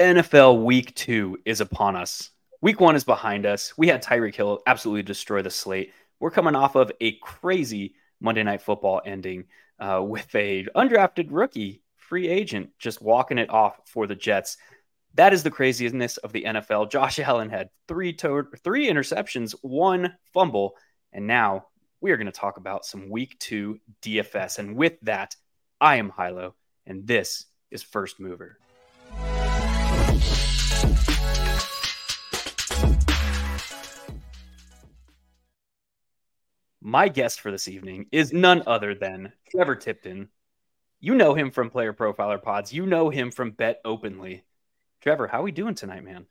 NFL week two is upon us. Week one is behind us. We had Tyreek Hill absolutely destroy the slate. We're coming off of a crazy Monday Night Football ending uh, with a undrafted rookie free agent just walking it off for the Jets. That is the craziness of the NFL. Josh Allen had three to- three interceptions, one fumble, and now we are going to talk about some Week Two DFS. And with that, I am Hilow, and this is First Mover. My guest for this evening is none other than Trevor Tipton. You know him from Player Profiler Pods. You know him from Bet Openly. Trevor, how are we doing tonight, man?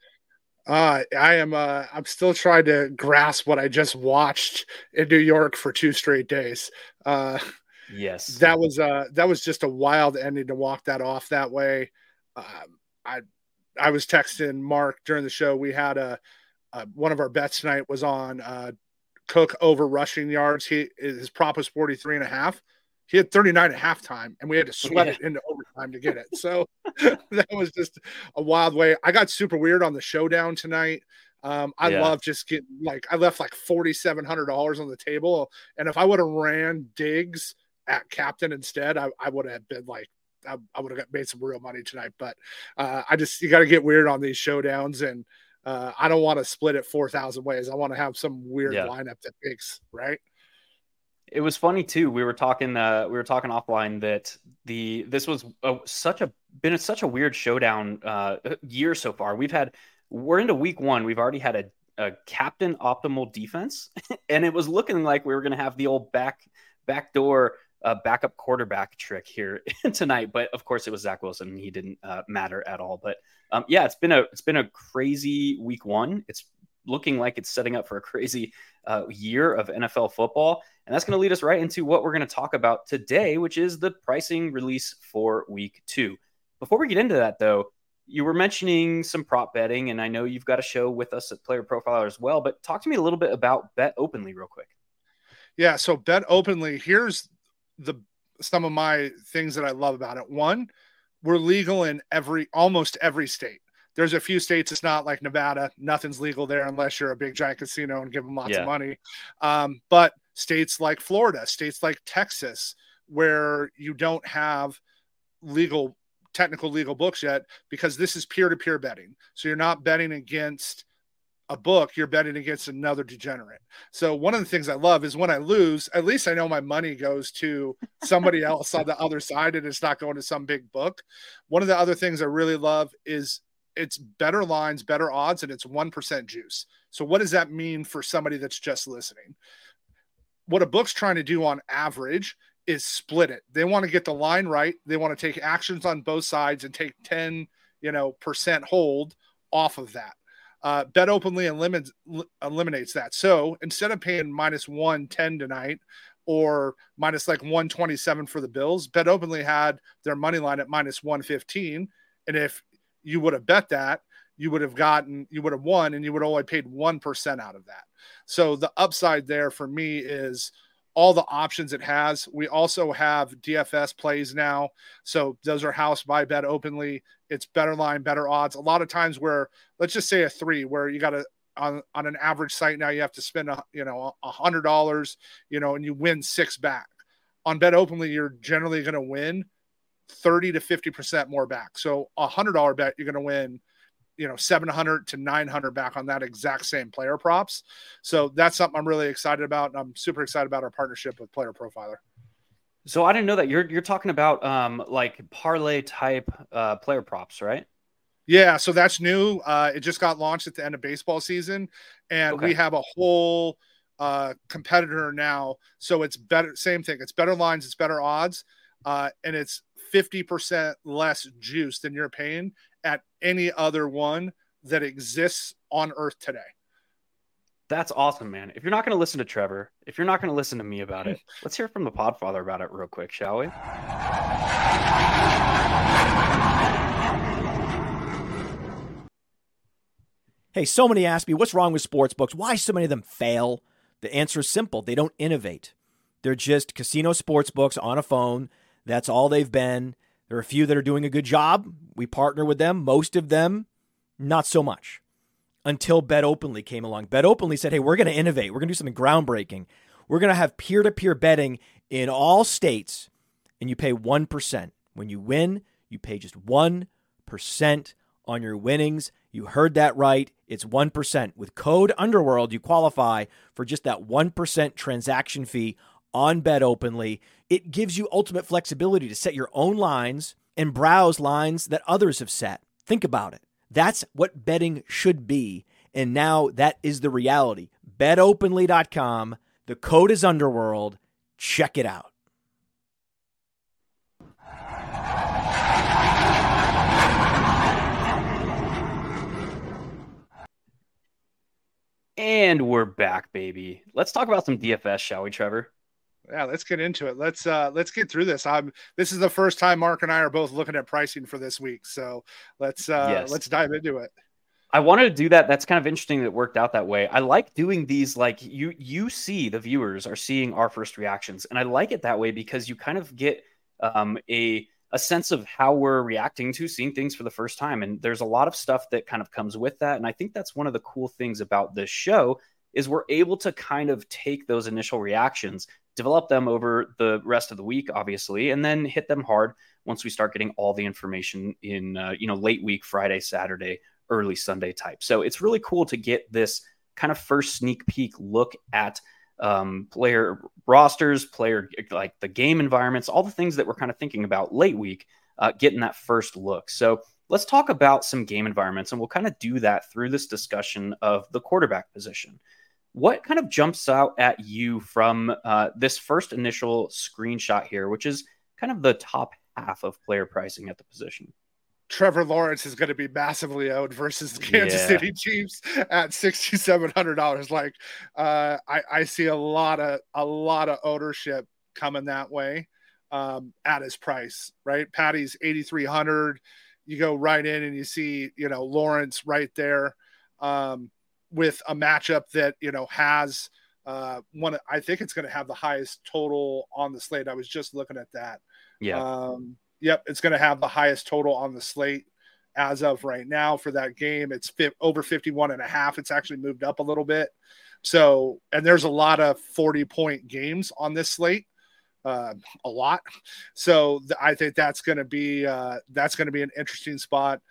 Uh, I am. Uh, I'm still trying to grasp what I just watched in New York for two straight days. Uh, yes, that was uh, that was just a wild ending to walk that off that way. Um, I I was texting Mark during the show. We had a, a one of our bets tonight was on uh, Cook over rushing yards. He his prop was 43 and a half. He had 39 at halftime, and we had to sweat yeah. it into overtime to get it. So that was just a wild way. I got super weird on the showdown tonight. Um, I yeah. love just getting like I left like forty seven hundred dollars on the table, and if I would have ran digs at captain instead, I, I would have been like I, I would have made some real money tonight. But uh, I just you got to get weird on these showdowns, and uh, I don't want to split it 4,000 ways. I want to have some weird yeah. lineup that makes right. It was funny too. We were talking, uh, we were talking offline that the this was a, such a been a, such a weird showdown uh, year so far. We've had we're into week one. We've already had a, a captain optimal defense, and it was looking like we were going to have the old back backdoor uh, backup quarterback trick here tonight. But of course, it was Zach Wilson. He didn't uh, matter at all. But um, yeah, it's been a it's been a crazy week one. It's looking like it's setting up for a crazy uh, year of NFL football, and that's going to lead us right into what we're going to talk about today, which is the pricing release for week two. Before we get into that, though, you were mentioning some prop betting, and I know you've got a show with us at Player Profiler as well. But talk to me a little bit about Bet Openly, real quick. Yeah, so Bet Openly. Here's the some of my things that I love about it. One, we're legal in every almost every state. There's a few states it's not like Nevada. Nothing's legal there unless you're a big giant casino and give them lots yeah. of money. Um, but states like Florida, states like Texas, where you don't have legal technical legal books yet because this is peer-to-peer betting so you're not betting against a book, you're betting against another degenerate. So one of the things I love is when I lose, at least I know my money goes to somebody else on the other side and it's not going to some big book. One of the other things I really love is it's better lines, better odds, and it's 1% juice. So what does that mean for somebody that's just listening? What a book's trying to do on average is split it. They want to get the line right. They want to take actions on both sides and take 10, you know, percent hold off of that uh, bet openly eliminates, eliminates that. So instead of paying minus 110 tonight or minus like 127 for the Bills, bet openly had their money line at minus 115. And if you would have bet that, you would have gotten, you would have won, and you would have only paid 1% out of that. So the upside there for me is all the options it has. We also have DFS plays now. So those are house by bet openly. It's better line, better odds. A lot of times where let's just say a three where you got to on, on an average site now you have to spend a you know a hundred dollars, you know, and you win six back. On bet openly, you're generally going to win 30 to 50% more back. So a hundred dollar bet, you're going to win you know 700 to 900 back on that exact same player props. So that's something i'm really excited about and i'm super excited about our partnership with player profiler. So i didn't know that. You're you're talking about um like parlay type uh player props right? Yeah so that's new. Uh it just got launched at the end of baseball season and okay. we have a whole uh competitor now. So it's better same thing. It's better lines it's better odds uh and it's 50% less juice than you're paying at any other one that exists on earth today. That's awesome, man. If you're not going to listen to Trevor, if you're not going to listen to me about it, let's hear from the Podfather about it real quick, shall we? Hey, so many ask me, what's wrong with sports books? Why so many of them fail? The answer is simple they don't innovate. They're just casino sports books on a phone. That's all they've been. There are a few that are doing a good job We partner with them. Most of them, not so much. Until Bet Openly came along. Bet Openly said, hey, we're going to innovate. We're going to do something groundbreaking. We're going to have peer to peer betting in all states, and you pay 1%. When you win, you pay just 1% on your winnings. You heard that right. It's 1%. With code Underworld, you qualify for just that 1% transaction fee on Bet Openly. It gives you ultimate flexibility to set your own lines and browse lines that others have set. Think about it. That's what betting should be. And now that is the reality. BetOpenly.com. The code is Underworld. Check it out. And we're back, baby. Let's talk about some DFS, shall we, Trevor? Yeah, let's get into it. Let's uh let's get through this. I'm this is the first time Mark and I are both looking at pricing for this week. So let's uh yes. let's dive into it. I wanted to do that. That's kind of interesting that it worked out that way. I like doing these like you you see the viewers are seeing our first reactions. And I like it that way because you kind of get um a a sense of how we're reacting to seeing things for the first time. And there's a lot of stuff that kind of comes with that. And I think that's one of the cool things about this show is we're able to kind of take those initial reactions, develop them over the rest of the week, obviously, and then hit them hard once we start getting all the information in, uh, you know, late week, Friday, Saturday, early Sunday type. So it's really cool to get this kind of first sneak peek look at um, player rosters, player like the game environments, all the things that we're kind of thinking about late week, uh, getting that first look. So let's talk about some game environments, and we'll kind of do that through this discussion of the quarterback position. What kind of jumps out at you from uh, this first initial screenshot here, which is kind of the top half of player pricing at the position? Trevor Lawrence is going to be massively owed versus the Kansas yeah. City Chiefs at sixty seven hundred dollars. Like, uh, I, I see a lot of a lot of ownership coming that way um, at his price. Right, Patty's eighty three hundred. You go right in and you see you know Lawrence right there um, with a matchup that you know has uh, one. I think it's going to have the highest total on the slate. I was just looking at that. Yeah. Um, Yep, it's going to have the highest total on the slate as of right now for that game. It's fi- over 51 and a half. It's actually moved up a little bit. So, and there's a lot of 40 point games on this slate. Uh, a lot. So th- I think that's going to be uh, that's going to be an interesting spot.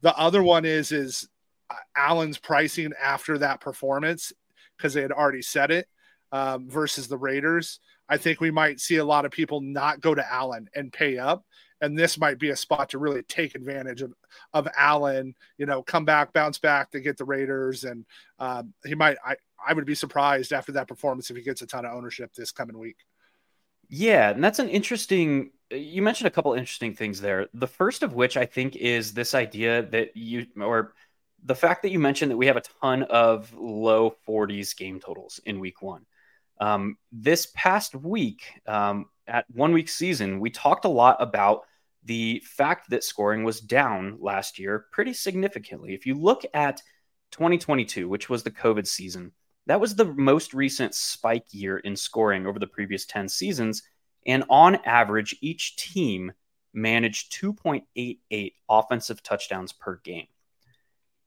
The other one is is Allen's pricing after that performance because they had already said it um, versus the Raiders. I think we might see a lot of people not go to Allen and pay up and this might be a spot to really take advantage of of Allen. You know, come back, bounce back to get the Raiders, and um, he might. I I would be surprised after that performance if he gets a ton of ownership this coming week. Yeah, and that's an interesting. You mentioned a couple interesting things there. The first of which I think is this idea that you or the fact that you mentioned that we have a ton of low 40s game totals in week one. Um, this past week, um, at one week season, we talked a lot about the fact that scoring was down last year pretty significantly. If you look at 2022, which was the COVID season, that was the most recent spike year in scoring over the previous 10 seasons. And on average, each team managed 2.88 offensive touchdowns per game.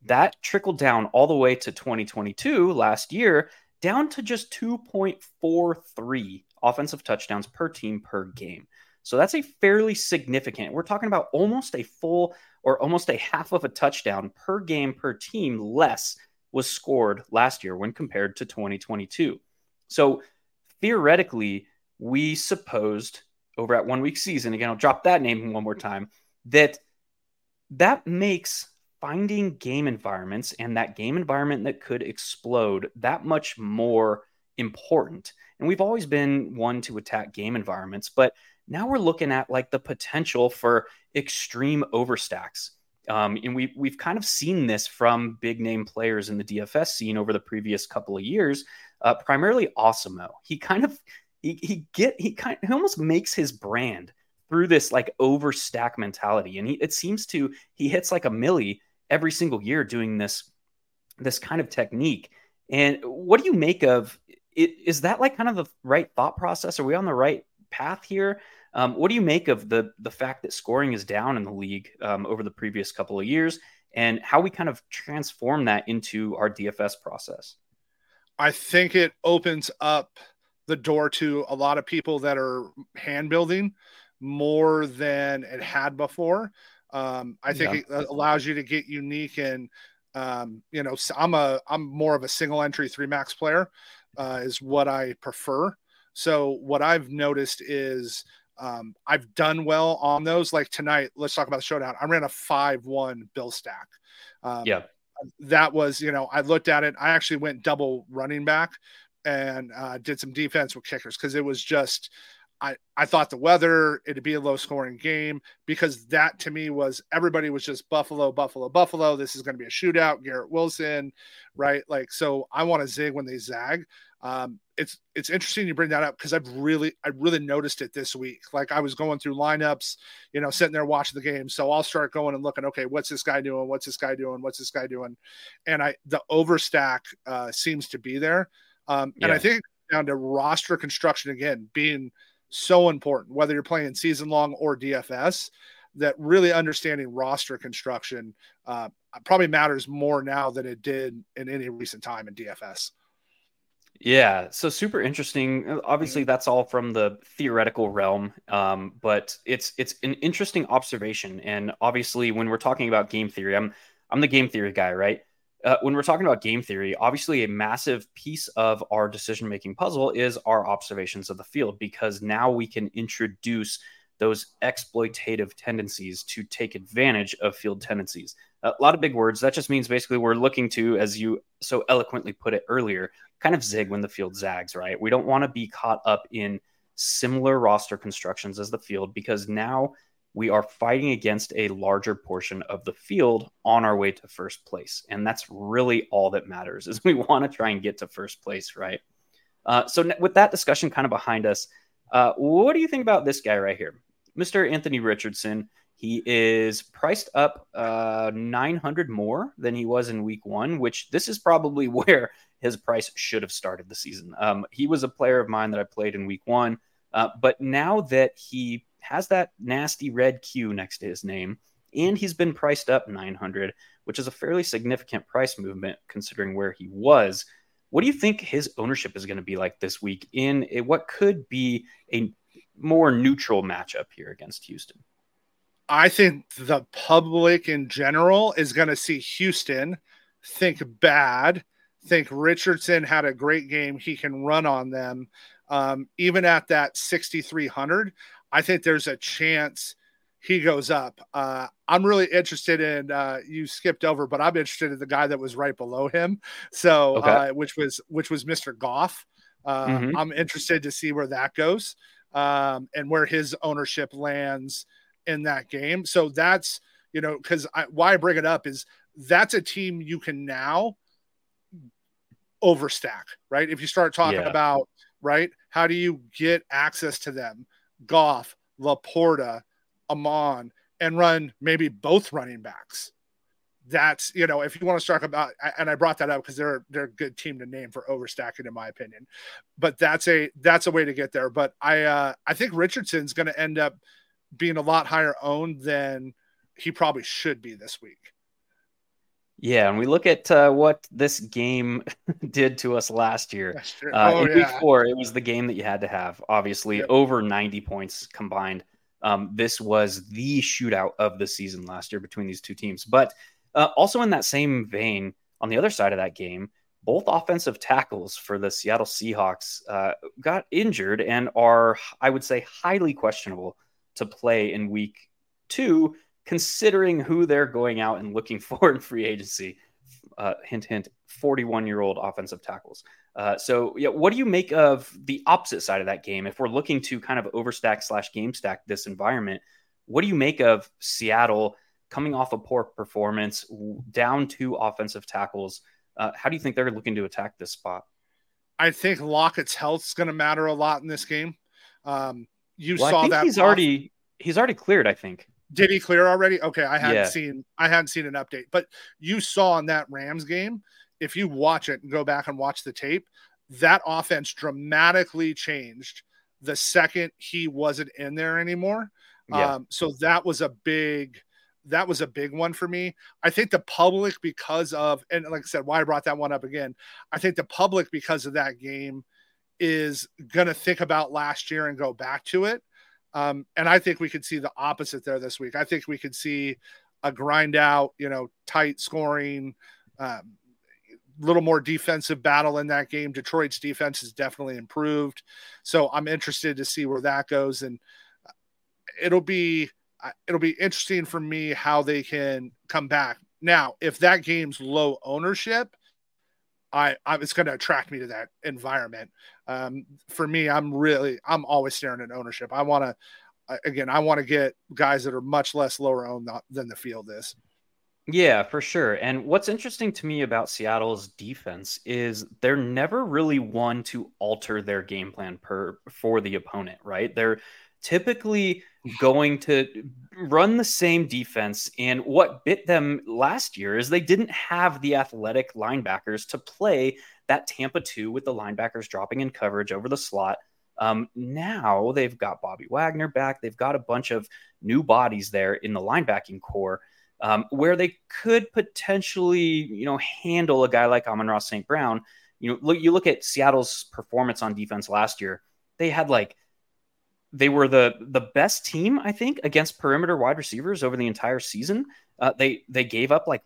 That trickled down all the way to 2022 last year, down to just 2.43 offensive touchdowns per team per game. So that's a fairly significant. We're talking about almost a full or almost a half of a touchdown per game per team less was scored last year when compared to 2022. So theoretically, we supposed over at one week season, again, I'll drop that name one more time, that that makes finding game environments and that game environment that could explode that much more important. And we've always been one to attack game environments, but now we're looking at like the potential for extreme overstacks. Um, and we we've kind of seen this from big name players in the DFS scene over the previous couple of years, uh, primarily Awesemo. He kind of he, he get he kind he almost makes his brand through this like overstack mentality, and he it seems to he hits like a millie every single year doing this this kind of technique. And what do you make of it? Is that like kind of the right thought process? Are we on the right path here? Um, what do you make of the the fact that scoring is down in the league um, over the previous couple of years, and how we kind of transform that into our DFS process? I think it opens up the door to a lot of people that are hand building more than it had before. Um, I think yeah. it allows you to get unique and um, you know, I'm a I'm more of a single entry three max player, uh, is what I prefer. So what I've noticed is um, I've done well on those. Like tonight, let's talk about the showdown. I ran a five one bill stack. Um, yeah, that was you know I looked at it. I actually went double running back and uh, did some defense with kickers because it was just I, I thought the weather, it'd be a low scoring game because that to me was everybody was just Buffalo, Buffalo, Buffalo. This is going to be a shootout. Garrett Wilson, right? Like, so I want to zig when they zag. Um, it's it's interesting you bring that up because I've really I really noticed it this week. Like I was going through lineups, you know, sitting there watching the game. So I'll start going and looking. Okay, what's this guy doing? What's this guy doing? What's this guy doing? And I the overstack uh, seems to be there. Um, and. I think down to roster construction again being so important, whether you're playing season long or DFS, that really understanding roster construction uh, probably matters more now than it did in any recent time in DFS. Yeah, so super interesting. Obviously, that's all from the theoretical realm, um, but it's it's an interesting observation. And obviously, when we're talking about game theory, I'm I'm the game theory guy, right? Uh, when we're talking about game theory, obviously a massive piece of our decision making puzzle is our observations of the field because now we can introduce those exploitative tendencies to take advantage of field tendencies. A lot of big words. That just means basically we're looking to, as you so eloquently put it earlier, kind of zig when the field zags, right? We don't want to be caught up in similar roster constructions as the field because now we are fighting against a larger portion of the field on our way to first place. And that's really all that matters is we want to try and get to first place right? Uh, so with that discussion kind of behind us uh, what do you think about this guy right here? Mr anthony richardson. He is priced up uh, 900 more than he was in week one which this is probably where his price should have started the season. Um, he was a player of mine that i played in week one uh, but now that he has that nasty red Q next to his name, and he's been priced up 900, which is a fairly significant price movement considering where he was. What do you think his ownership is going to be like this week in a, what could be a more neutral matchup here against Houston? I think the public in general is going to see Houston think bad, think Richardson had a great game. He can run on them. Um, even at that 6,300, I think there's a chance he goes up. Uh, I'm really interested in. Uh, you skipped over, but I'm interested in the guy that was right below him. So, okay. uh, which was which was Mr. Goff. Uh, mm-hmm. I'm interested to see where that goes um, and where his ownership lands in that game. So that's you know because why I bring it up is that's a team you can now overstack, right? If you start talking yeah. about right, how do you get access to them? Goff, LaPorta, Amon, and run maybe both running backs. That's you know if you want to talk about and I brought that up because they're they're a good team to name for overstacking in my opinion, but that's a that's a way to get there. But I uh, I think Richardson's going to end up being a lot higher owned than he probably should be this week. Yeah, and we look at uh, what this game did to us last year. Uh, oh, in yeah. week four, it was the game that you had to have. Obviously, yep. over 90 points combined. Um, this was the shootout of the season last year between these two teams. But uh, also in that same vein, on the other side of that game, both offensive tackles for the Seattle Seahawks uh, got injured and are, I would say, highly questionable to play in week two considering who they're going out and looking for in free agency. Uh, hint, hint, 41 year old offensive tackles. Uh, so, yeah, what do you make of the opposite side of that game? If we're looking to kind of overstack slash game stack this environment, what do you make of Seattle coming off a poor performance, down two offensive tackles? Uh, how do you think they're looking to attack this spot? I think Lockett's health is going to matter a lot in this game. Um, you well, saw that he's off- already he's already cleared. I think did he clear already? Okay, I hadn't yeah. seen I hadn't seen an update, but you saw in that Rams game, if you watch it and go back and watch the tape, that offense dramatically changed the second he wasn't in there anymore. Yeah. Um, so that was a big that was a big one for me. I think the public because of and like I said, why I brought that one up again. I think the public because of that game is going to think about last year and go back to it. Um, and I think we could see the opposite there this week. I think we could see a grind out, you know, tight scoring, um, a little more defensive battle in that game. Detroit's defense has definitely improved. So I'm interested to see where that goes. And uh, it'll be, uh, it'll be interesting for me how they can come back. Now, if that game's low ownership, I, I it's going to attract me to that environment. Um, for me, I'm really, I'm always staring at ownership. I want to, again, I want to get guys that are much less lower owned than the field is. Yeah, for sure. And what's interesting to me about Seattle's defense is they're never really one to alter their game plan per for the opponent, right? They're typically going to run the same defense. And what bit them last year is they didn't have the athletic linebackers to play that Tampa 2 with the linebackers dropping in coverage over the slot. Um, now they've got Bobby Wagner back. They've got a bunch of new bodies there in the linebacking core um, where they could potentially, you know, handle a guy like Amon-Ra St. Brown. You know, look, you look at Seattle's performance on defense last year. They had like they were the the best team, I think, against perimeter wide receivers over the entire season. Uh, they they gave up like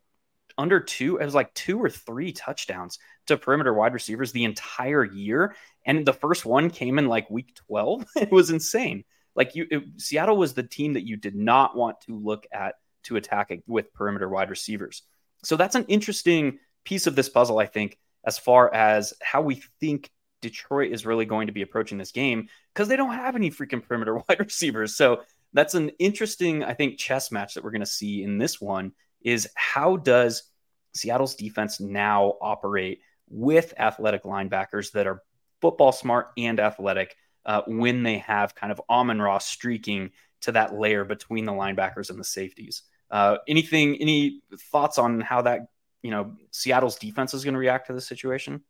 under two. It was like two or three touchdowns to perimeter wide receivers the entire year, and the first one came in like week twelve. it was insane. Like you, it, Seattle was the team that you did not want to look at to attack with perimeter wide receivers. So that's an interesting piece of this puzzle, I think, as far as how we think Detroit is really going to be approaching this game because they don't have any freaking perimeter wide receivers. So that's an interesting, I think, chess match that we're going to see in this one is how does Seattle's defense now operate with athletic linebackers that are football smart and athletic uh, when they have kind of Amon Ross streaking to that layer between the linebackers and the safeties. Uh, anything, any thoughts on how that, you know, Seattle's defense is going to react to this situation?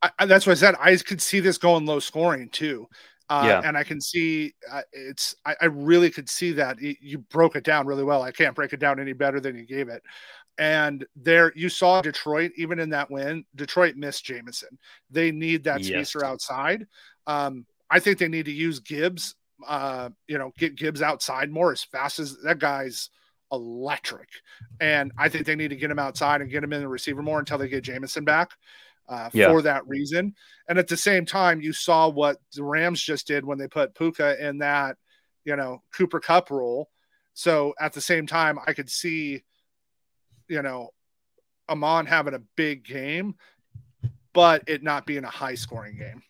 I, that's what I said. I could see this going low scoring too. Uh, yeah. And I can see uh, it's, I, I, really could see that. You broke it down really well. I can't break it down any better than you gave it. And there, you saw Detroit, even in that win, Detroit missed Jameson. They need that yes. spacer outside. Um, I think they need to use Gibbs, uh, you know, get Gibbs outside more as fast as that guy's electric. And I think they need to get him outside and get him in the receiver more until they get Jameson back uh, yeah. for that reason. And at the same time, you saw what the Rams just did when they put Puka in that, you know, Cooper Kupp role. So at the same time, I could see, you know, Amon having a big game, but it not being a high scoring game.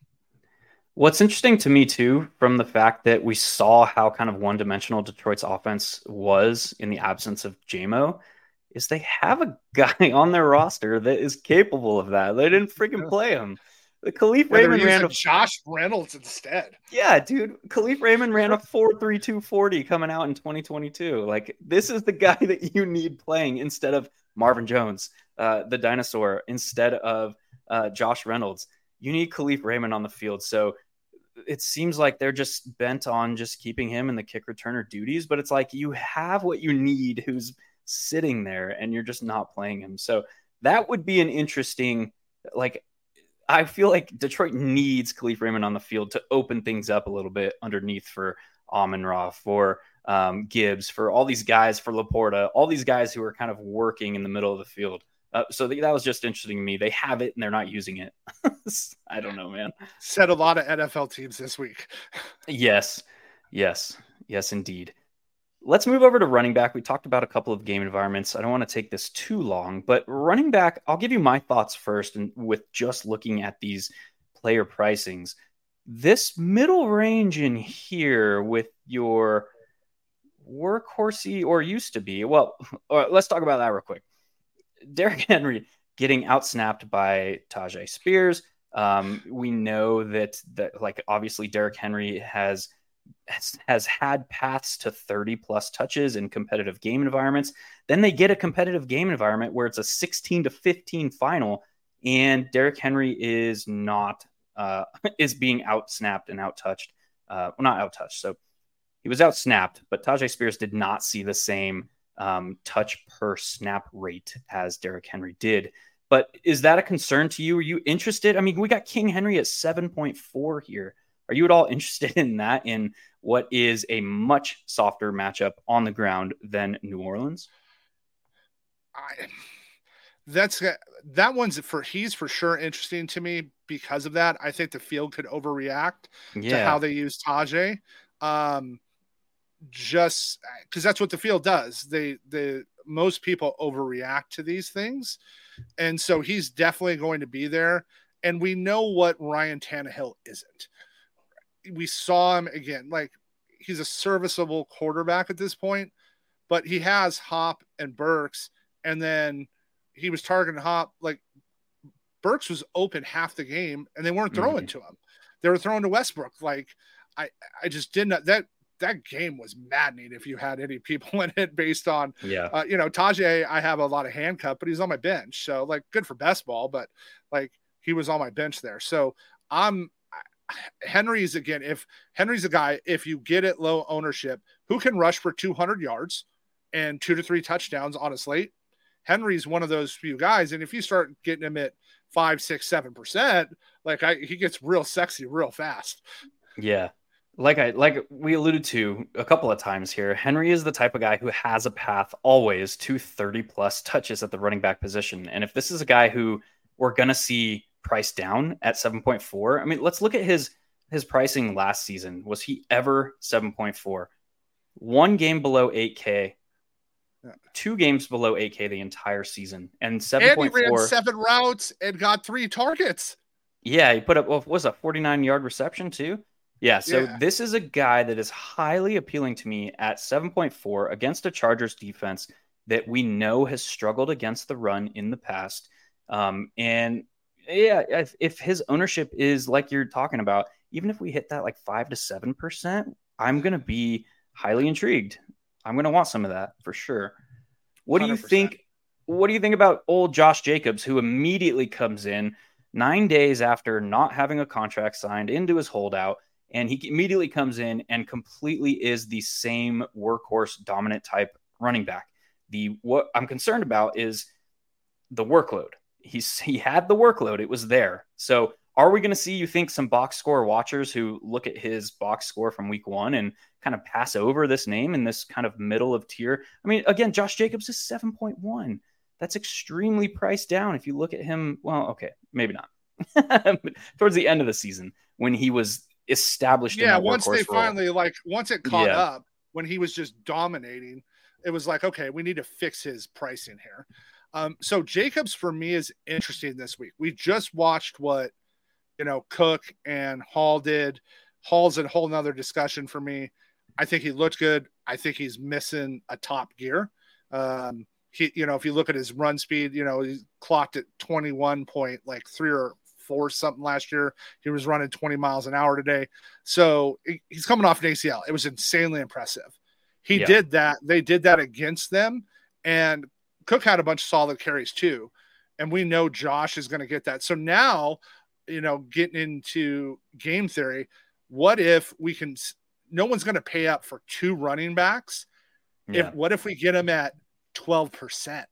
What's interesting to me too, from the fact that we saw how kind of one-dimensional Detroit's offense was in the absence of Jamo, is they have a guy on their roster that is capable of that. They didn't freaking play him. The Kalif yeah, Raymond ran a Josh Reynolds instead. Yeah, dude. Kalif Raymond ran a 4.3240 coming out in 2022. Like this is the guy that you need playing instead of Marvin Jones, uh, the dinosaur, instead of uh, Josh Reynolds. You need Kalif Raymond on the field. So it seems like they're just bent on just keeping him in the kick returner duties, but it's like you have what you need who's sitting there and you're just not playing him. So that would be an interesting like I feel like Detroit needs Kalif Raymond on the field to open things up a little bit underneath for Amon Ra, for um, Gibbs, for all these guys, for LaPorta, all these guys who are kind of working in the middle of the field. Uh, so that was just interesting to me. They have it and they're not using it. I don't know, man. Said a lot of NFL teams this week. yes, yes, yes, indeed. Let's move over to running back. We talked about a couple of game environments. I don't want to take this too long, but running back, I'll give you my thoughts first. And with just looking at these player pricings, this middle range in here with your workhorsey or used to be, well, let's talk about that real quick. Derrick Henry getting outsnapped by Tyjae Spears. Um, we know that that like obviously Derrick Henry has, has has had paths to 30 plus touches in competitive game environments. Then they get a competitive game environment where it's a 16 to 15 final, and Derrick Henry is not uh, is being outsnapped and outtouched uh, well, not out touched. So he was out snapped, but Tyjae Spears did not see the same um, touch per snap rate as Derrick Henry did. But is that a concern to you? Are you interested? I mean, we got King Henry at 7.4 here. Are you at all interested in that in what is a much softer matchup on the ground than New Orleans? I, that's that one's for he's for sure interesting to me because of that. I think the field could overreact yeah. to how they use Tyjae. Um, just because that's what the field does. They the most people overreact to these things, and so he's definitely going to be there. And we know what Ryan Tannehill isn't. We saw him again, like he's a serviceable quarterback at this point, but he has Hop and Burks, and then he was targeting Hop. Like Burks was open half the game, and they weren't throwing mm-hmm. to him. They were throwing to Westbrook. Like I, I just did not that that game was maddening if you had any people in it based on yeah uh, you know Tyjae, I have a lot of handcuff but he's on my bench so like good for best ball but like he was on my bench there so I'm Henry's again if Henry's a guy if you get it low ownership who can rush for 200 yards and two to three touchdowns on a slate? Henry's one of those few guys and if you start getting him at five six seven percent like I he gets real sexy real fast. Yeah. Like I like we alluded to a couple of times here, Henry is the type of guy who has a path always to 30 plus touches at the running back position. And if this is a guy who we're gonna see priced down at 7.4, I mean, let's look at his his pricing last season. Was he ever 7.4? One game below 8K, two games below 8K the entire season, and 7.4. And he ran seven routes and got three targets. Yeah, he put up what was a 49 yard reception too. Yeah, so yeah. this is a guy that is highly appealing to me at 7.4 against a Chargers defense that we know has struggled against the run in the past. Um, and yeah, if, if, his ownership is like you're talking about, even if we hit that like five to seven percent, I'm gonna be highly intrigued. I'm gonna want some of that for sure. What 100%. do you think? What do you think about old Josh Jacobs, who immediately comes in nine days after not having a contract signed into his holdout? and he immediately comes in and completely is the same workhorse dominant type running back. The what I'm concerned about is the workload. He's he had the workload; it was there. So, are we going to see you think some box score watchers who look at his box score from week one and kind of pass over this name in this kind of middle of tier? I mean, again, Josh Jacobs is 7.1. That's extremely priced down. If you look at him, well, okay, maybe not. Towards the end of the season, when he was established. Yeah, once they role. finally like once it caught yeah. up when he was just dominating, it was like okay, we need to fix his pricing here. Um, so Jacobs for me is interesting this week. We just watched what you know Cook and Hall did. Hall's a whole nother discussion for me. I think he looked good. I think he's missing a top gear. Um, he, you know, if you look at his run speed, you know, he clocked at 21 point like three or four something last year. He was running 20 miles an hour today. So he's coming off an ACL. It was insanely impressive. He yeah. did that. They did that against them. And Cook had a bunch of solid carries too. And we know Josh is going to get that. So now, you know, getting into game theory, what if we can, no one's going to pay up for two running backs. Yeah. If, what if we get them at 12%?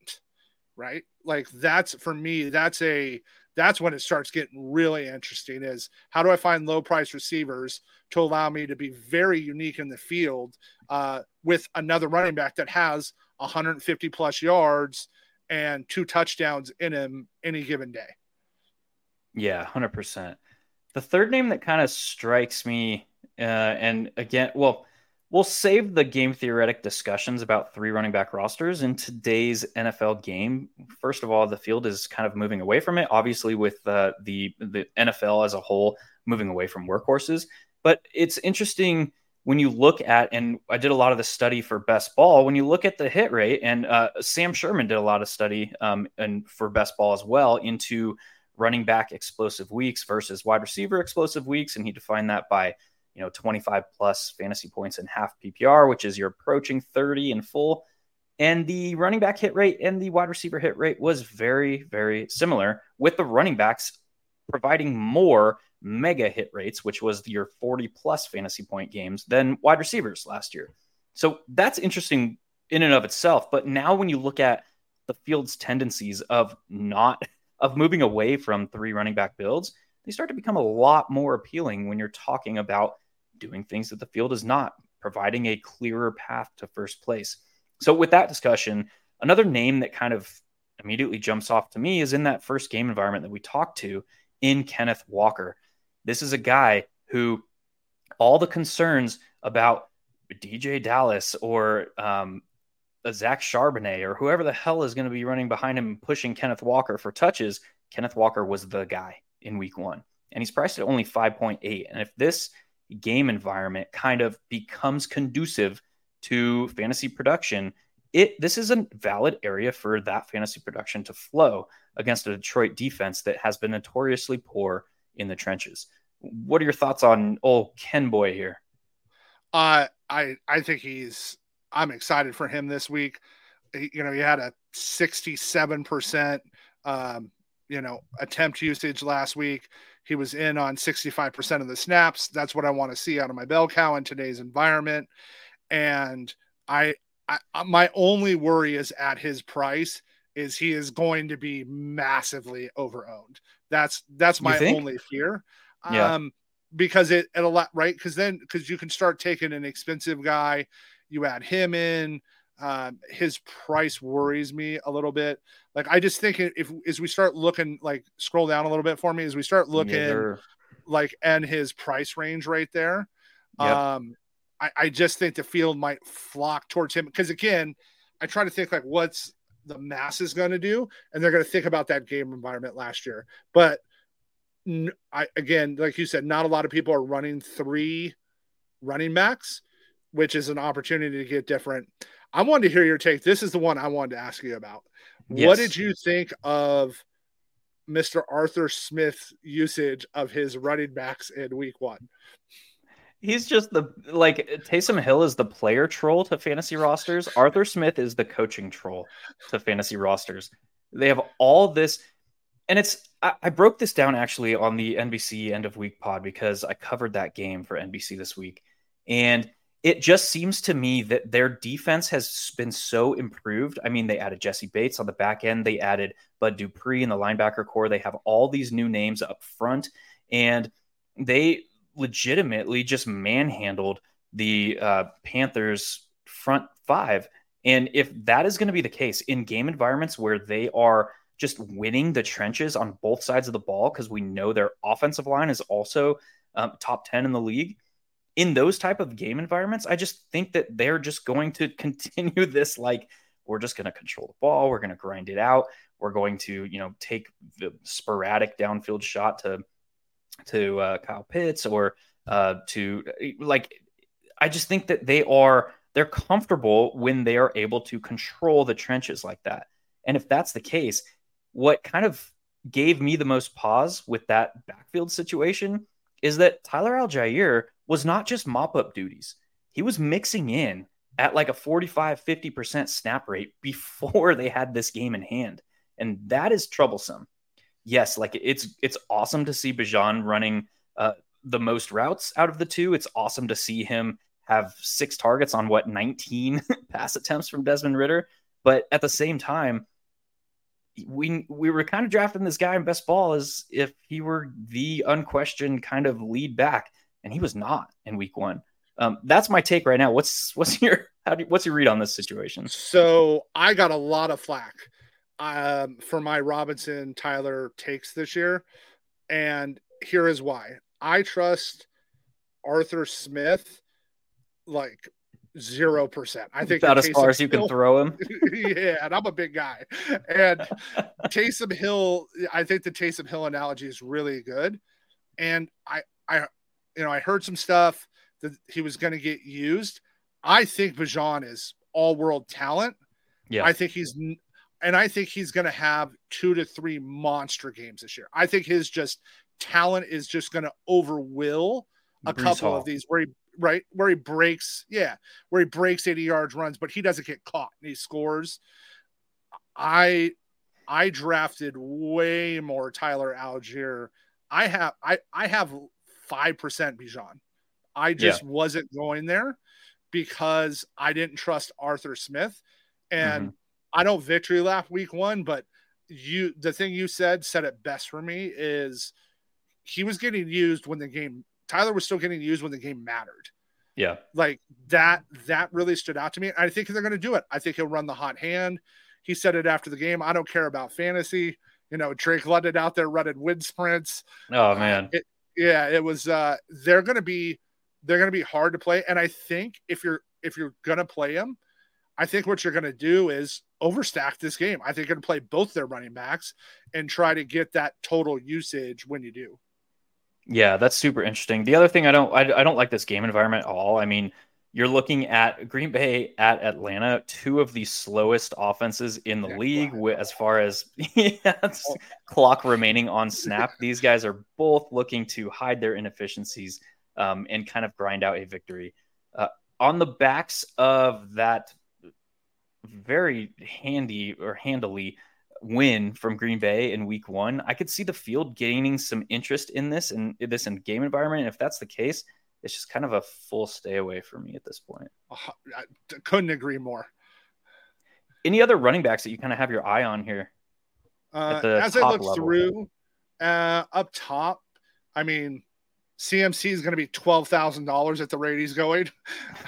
Right. Like that's for me, that's a that's when it starts getting really interesting is how do I find low price receivers to allow me to be very unique in the field uh, with another running back that has 150 plus yards and two touchdowns in him any given day. Yeah, 100%. The third name that kind of strikes me, uh, and again, well, We'll save the game theoretic discussions about three running back rosters in today's NFL game. First of all, the field is kind of moving away from it, obviously, with uh, the the NFL as a whole moving away from workhorses. But it's interesting when you look at, and I did a lot of the study for best ball. When you look at the hit rate, and uh, Sam Sherman did a lot of study um, and for best ball as well into running back explosive weeks versus wide receiver explosive weeks, and he defined that by you know 25 plus fantasy points in half PPR, which is you're approaching 30 in full. And the running back hit rate and the wide receiver hit rate was very, very similar, with the running backs providing more mega hit rates, which was your 40 plus fantasy point games, than wide receivers last year. So that's interesting in and of itself. But now when you look at the field's tendencies of not of moving away from three running back builds, they start to become a lot more appealing when you're talking about doing things that the field is not, providing a clearer path to first place. So with that discussion, another name that kind of immediately jumps off to me is in that first game environment that we talked to in Kenneth Walker. This is a guy who all the concerns about DeeJay Dallas or um, Zach Charbonnet or whoever the hell is going to be running behind him and pushing Kenneth Walker for touches, Kenneth Walker was the guy in week one. And he's priced at only 5.8. And if this game environment kind of becomes conducive to fantasy production, it this is a valid area for that fantasy production to flow against a Detroit defense that has been notoriously poor in the trenches. What are your thoughts on old Ken Boy here? Uh, I I think he's I'm excited for him this week. You know, he had a 67% um, you know, attempt usage last week. He was in on 65% of the snaps. That's what I want to see out of my bell cow in today's environment. And I, I my only worry is at his price is he is going to be massively overowned. That's that's my only fear. Yeah. Um, because it it a lot right because then because you can start taking an expensive guy, you add him in. Um, his price worries me a little bit. Like I just think if as we start looking, like scroll down a little bit for me, as we start looking, yeah, like and his price range right there. Yep. Um, I, I just think the field might flock towards him because again, I try to think like what's the mass is going to do, and they're going to think about that game environment last year. But I again, like you said, not a lot of people are running three running backs, which is an opportunity to get different. I wanted to hear your take. This is the one I wanted to ask you about. Yes. What did you think of Mr. Arthur Smith's usage of his running backs in week one? He's just the like Taysom Hill is the player troll to fantasy rosters. Arthur Smith is the coaching troll to fantasy rosters. They have all this, and it's I, I broke this down actually on the NBC end of week pod because I covered that game for NBC this week, and it just seems to me that their defense has been so improved. I mean, they added Jessie Bates on the back end, they added Bud Dupree in the linebacker core. They have all these new names up front, and they legitimately just manhandled the uh, Panthers front five. And if that is going to be the case in game environments where they are just winning the trenches on both sides of the ball, because we know their offensive line is also um, top 10 in the league in those type of game environments, I just think that they're just going to continue this like we're just going to control the ball, we're going to grind it out, we're going to you know take the sporadic downfield shot to to uh, Kyle Pitts or uh, to like I just think that they are they're comfortable when they are able to control the trenches like that. And if that's the case, what kind of gave me the most pause with that backfield situation is that Tyler Allgeier was not just mop up duties. He was mixing in at like a 45 50% snap rate before they had this game in hand. And that is troublesome. Yes, like it's it's awesome to see Bijan running uh, the most routes out of the two. It's awesome to see him have six targets on what 19 pass attempts from Desmond Ridder. But at the same time, we we were kind of drafting this guy in best ball as if he were the unquestioned kind of lead back and he was not in week one. Um, that's my take right now. What's what's your how do what's your read on this situation? So I got a lot of flack um, for my Robinson Tyler takes this year, and here is why. I trust Arthur Smith like zero percent. I think about as far as you can throw him. yeah, and I'm a big guy. And Taysom Hill, I think the Taysom Hill analogy is really good. And I I you know, I heard some stuff that he was going to get used. I think Bijan is all world talent. Yeah. I think he's, and I think he's going to have two to three monster games this year. I think his just talent is just going to overwill a Breece couple Hall. of these where he, right, where he breaks, yeah, where he breaks 80 yards runs, but he doesn't get caught and he scores. I, I drafted way more Tyler Allgeier I have I I have five percent Bijan. I just yeah. wasn't going there because I didn't trust Arthur Smith, and mm-hmm. I don't victory lap week one, but you the thing you said said it best for me is he was getting used when the game Tyler was still getting used when the game mattered. Yeah. Like that that really stood out to me. I think they're going to do it. I think he'll run the hot hand. He said it after the game. I don't care about fantasy. You know, Drake London out there running wind sprints. Oh man. It, yeah, it was uh they're going to be they're going to be hard to play and I think if you're if you're going to play them, I think what you're going to do is overstack this game. I think going to play both their running backs and try to get that total usage when you do. Yeah, that's super interesting. The other thing I don't I, I don't like this game environment at all. I mean, you're looking at Green Bay at Atlanta, two of the slowest offenses in the yeah, league wow. as far as yeah, clock remaining on snap. These guys are both looking to hide their inefficiencies um, and kind of grind out a victory. Uh, on the backs of that very handy or handily win from Green Bay in week one, I could see the field gaining some interest in this and this in game environment. And if that's the case, it's just kind of a full stay away for me at this point. I couldn't agree more. Any other running backs that you kind of have your eye on here? Uh, as I look level? through, uh, up top, I mean, CMC is going to be twelve thousand dollars at the rate he's going.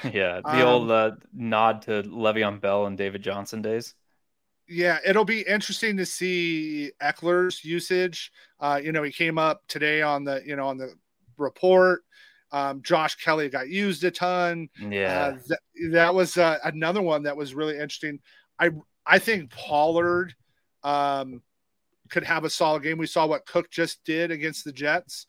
Yeah, the um, old uh, nod to Le'Veon Bell and David Johnson days. Yeah, it'll be interesting to see Ekeler's usage. Uh, you know, he came up today on the you know on the report. Um, Josh Kelley got used a ton. Yeah, uh, th- that was uh, another one that was really interesting. I I think Pollard um, could have a solid game. We saw what Cook just did against the Jets.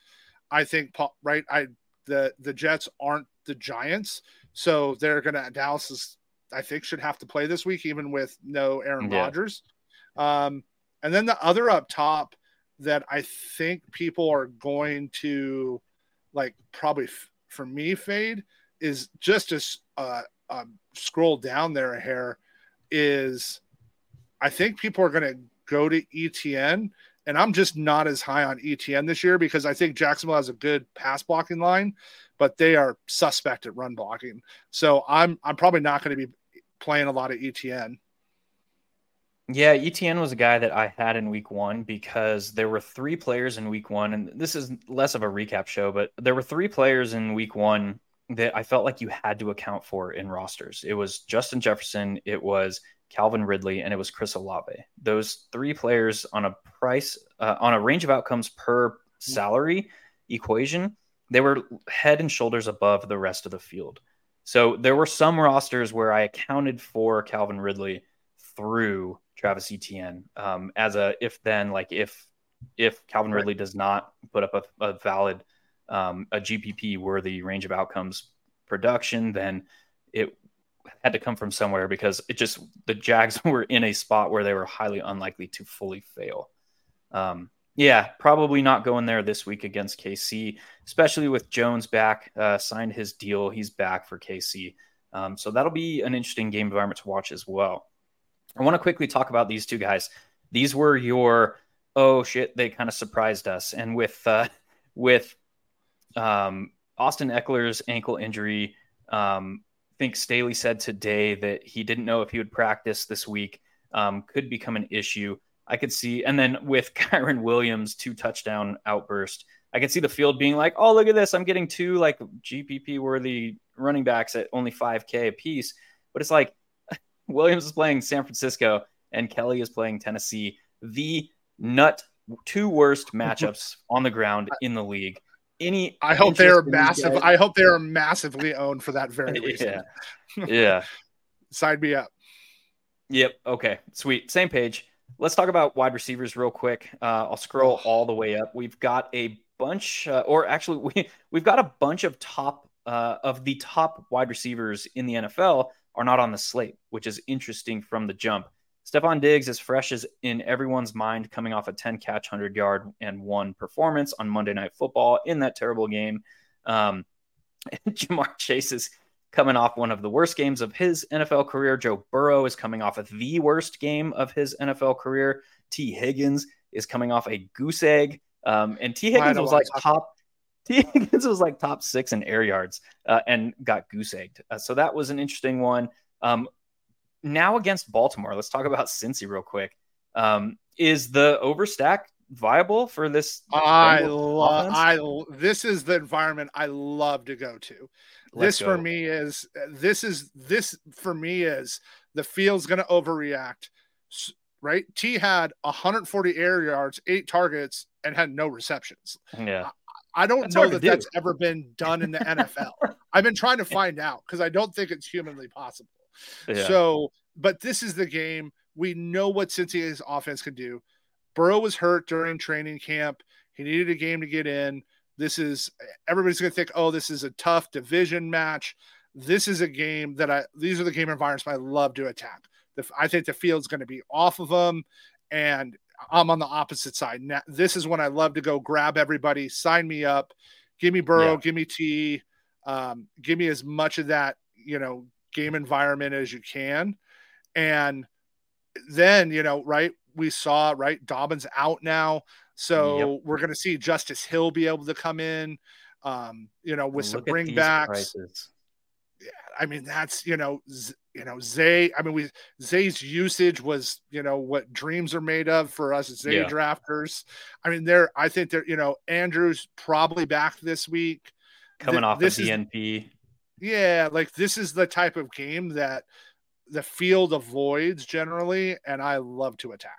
I think right. I the the Jets aren't the Giants, so they're gonna Dallas is I think should have to play this week, even with no Aaron yeah. Rodgers. Um, and then the other up top that I think people are going to like probably f- for me fade is just to uh, uh, scroll down there a hair is I think people are going to go to ETN and I'm just not as high on ETN this year because I think Jacksonville has a good pass blocking line, but they are suspect at run blocking. So I'm I'm probably not going to be playing a lot of ETN. Yeah, ETN was a guy that I had in week one because there were three players in week one, and this is less of a recap show, but there were three players in week one that I felt like you had to account for in rosters. It was Justin Jefferson, it was Calvin Ridley, and it was Chris Olave. Those three players on a price, uh, on a range of outcomes per salary equation, they were head and shoulders above the rest of the field. So there were some rosters where I accounted for Calvin Ridley through Travis Etienne um, as a if then like if if Calvin Ridley does not put up a, a valid um, a GPP worthy range of outcomes production, then it had to come from somewhere because it just the Jags were in a spot where they were highly unlikely to fully fail. Um, yeah, probably not going there this week against KC, especially with Jones back, uh, signed his deal. He's back for KC. Um, so that'll be an interesting game environment to watch as well. I want to quickly talk about these two guys. These were your oh shit, they kind of surprised us. And with uh, with um, Austin Ekeler's ankle injury, um, think Staley said today that he didn't know if he would practice this week. Um, could become an issue. I could see, and then with Kyren Williams two touchdown outburst, I could see the field being like, "Oh, look at this! I'm getting two like GPP worthy running backs at only 5K a piece." But it's like Williams is playing San Francisco and Kelley is playing Tennessee, the nut two worst matchups on the ground in the league. Any I hope they are massive. I hope they are massively owned for that very reason. yeah. yeah. Side me up. Yep. Okay. Sweet. Same page. Let's talk about wide receivers real quick. Uh, I'll scroll all the way up. We've got a bunch, uh, or actually, we we've got a bunch of top uh, of the top wide receivers in the NFL are not on the slate, which is interesting from the jump. Stefon Diggs is fresh as in everyone's mind, coming off a 10 catch, 100 yard, and one performance on Monday Night Football in that terrible game. Um, Ja'Marr Chase is coming off one of the worst games of his NFL career. Joe Burrow is coming off of the worst game of his NFL career. Tee Higgins is coming off a goose egg Um, and Tee Higgins was like top. Tee Higgins was like top six in air yards uh, and got goose egged. Uh, so that was an interesting one. Um, now against Baltimore, let's talk about Cincy real quick. Um, is the overstack viable for this? I love. I this is the environment I love to go to. Let's this go. for me is this is this for me is the field's going to overreact. Right? Tee had 140 air yards, eight targets, and had no receptions. Yeah. I don't that's know that that's ever been done in the NFL. I've been trying to find out because I don't think it's humanly possible. Yeah. So, but this is the game. We know what Cincinnati's offense can do. Burrow was hurt during training camp. He needed a game to get in. This is everybody's going to think, oh, this is a tough division match. This is a game that I. These are the game environments I love to attack. The, I think the field's going to be off of them, and I'm on the opposite side. Now, this is when I love to go grab everybody, sign me up, give me Burrow, yeah. give me Tee, um, give me as much of that you know game environment as you can, and then you know right we saw right Dobbins out now, so yep. we're going to see Justice Hill be able to come in, um, you know, with some bringbacks. Yeah, I mean that's you know z- you know Zay. I mean we Zay's usage was you know what dreams are made of for us as Zay yeah. drafters. I mean there I think that you know Andrews probably back this week coming Th- off this of DNP. Is, yeah, like this is the type of game that the field avoids generally, and I love to attack.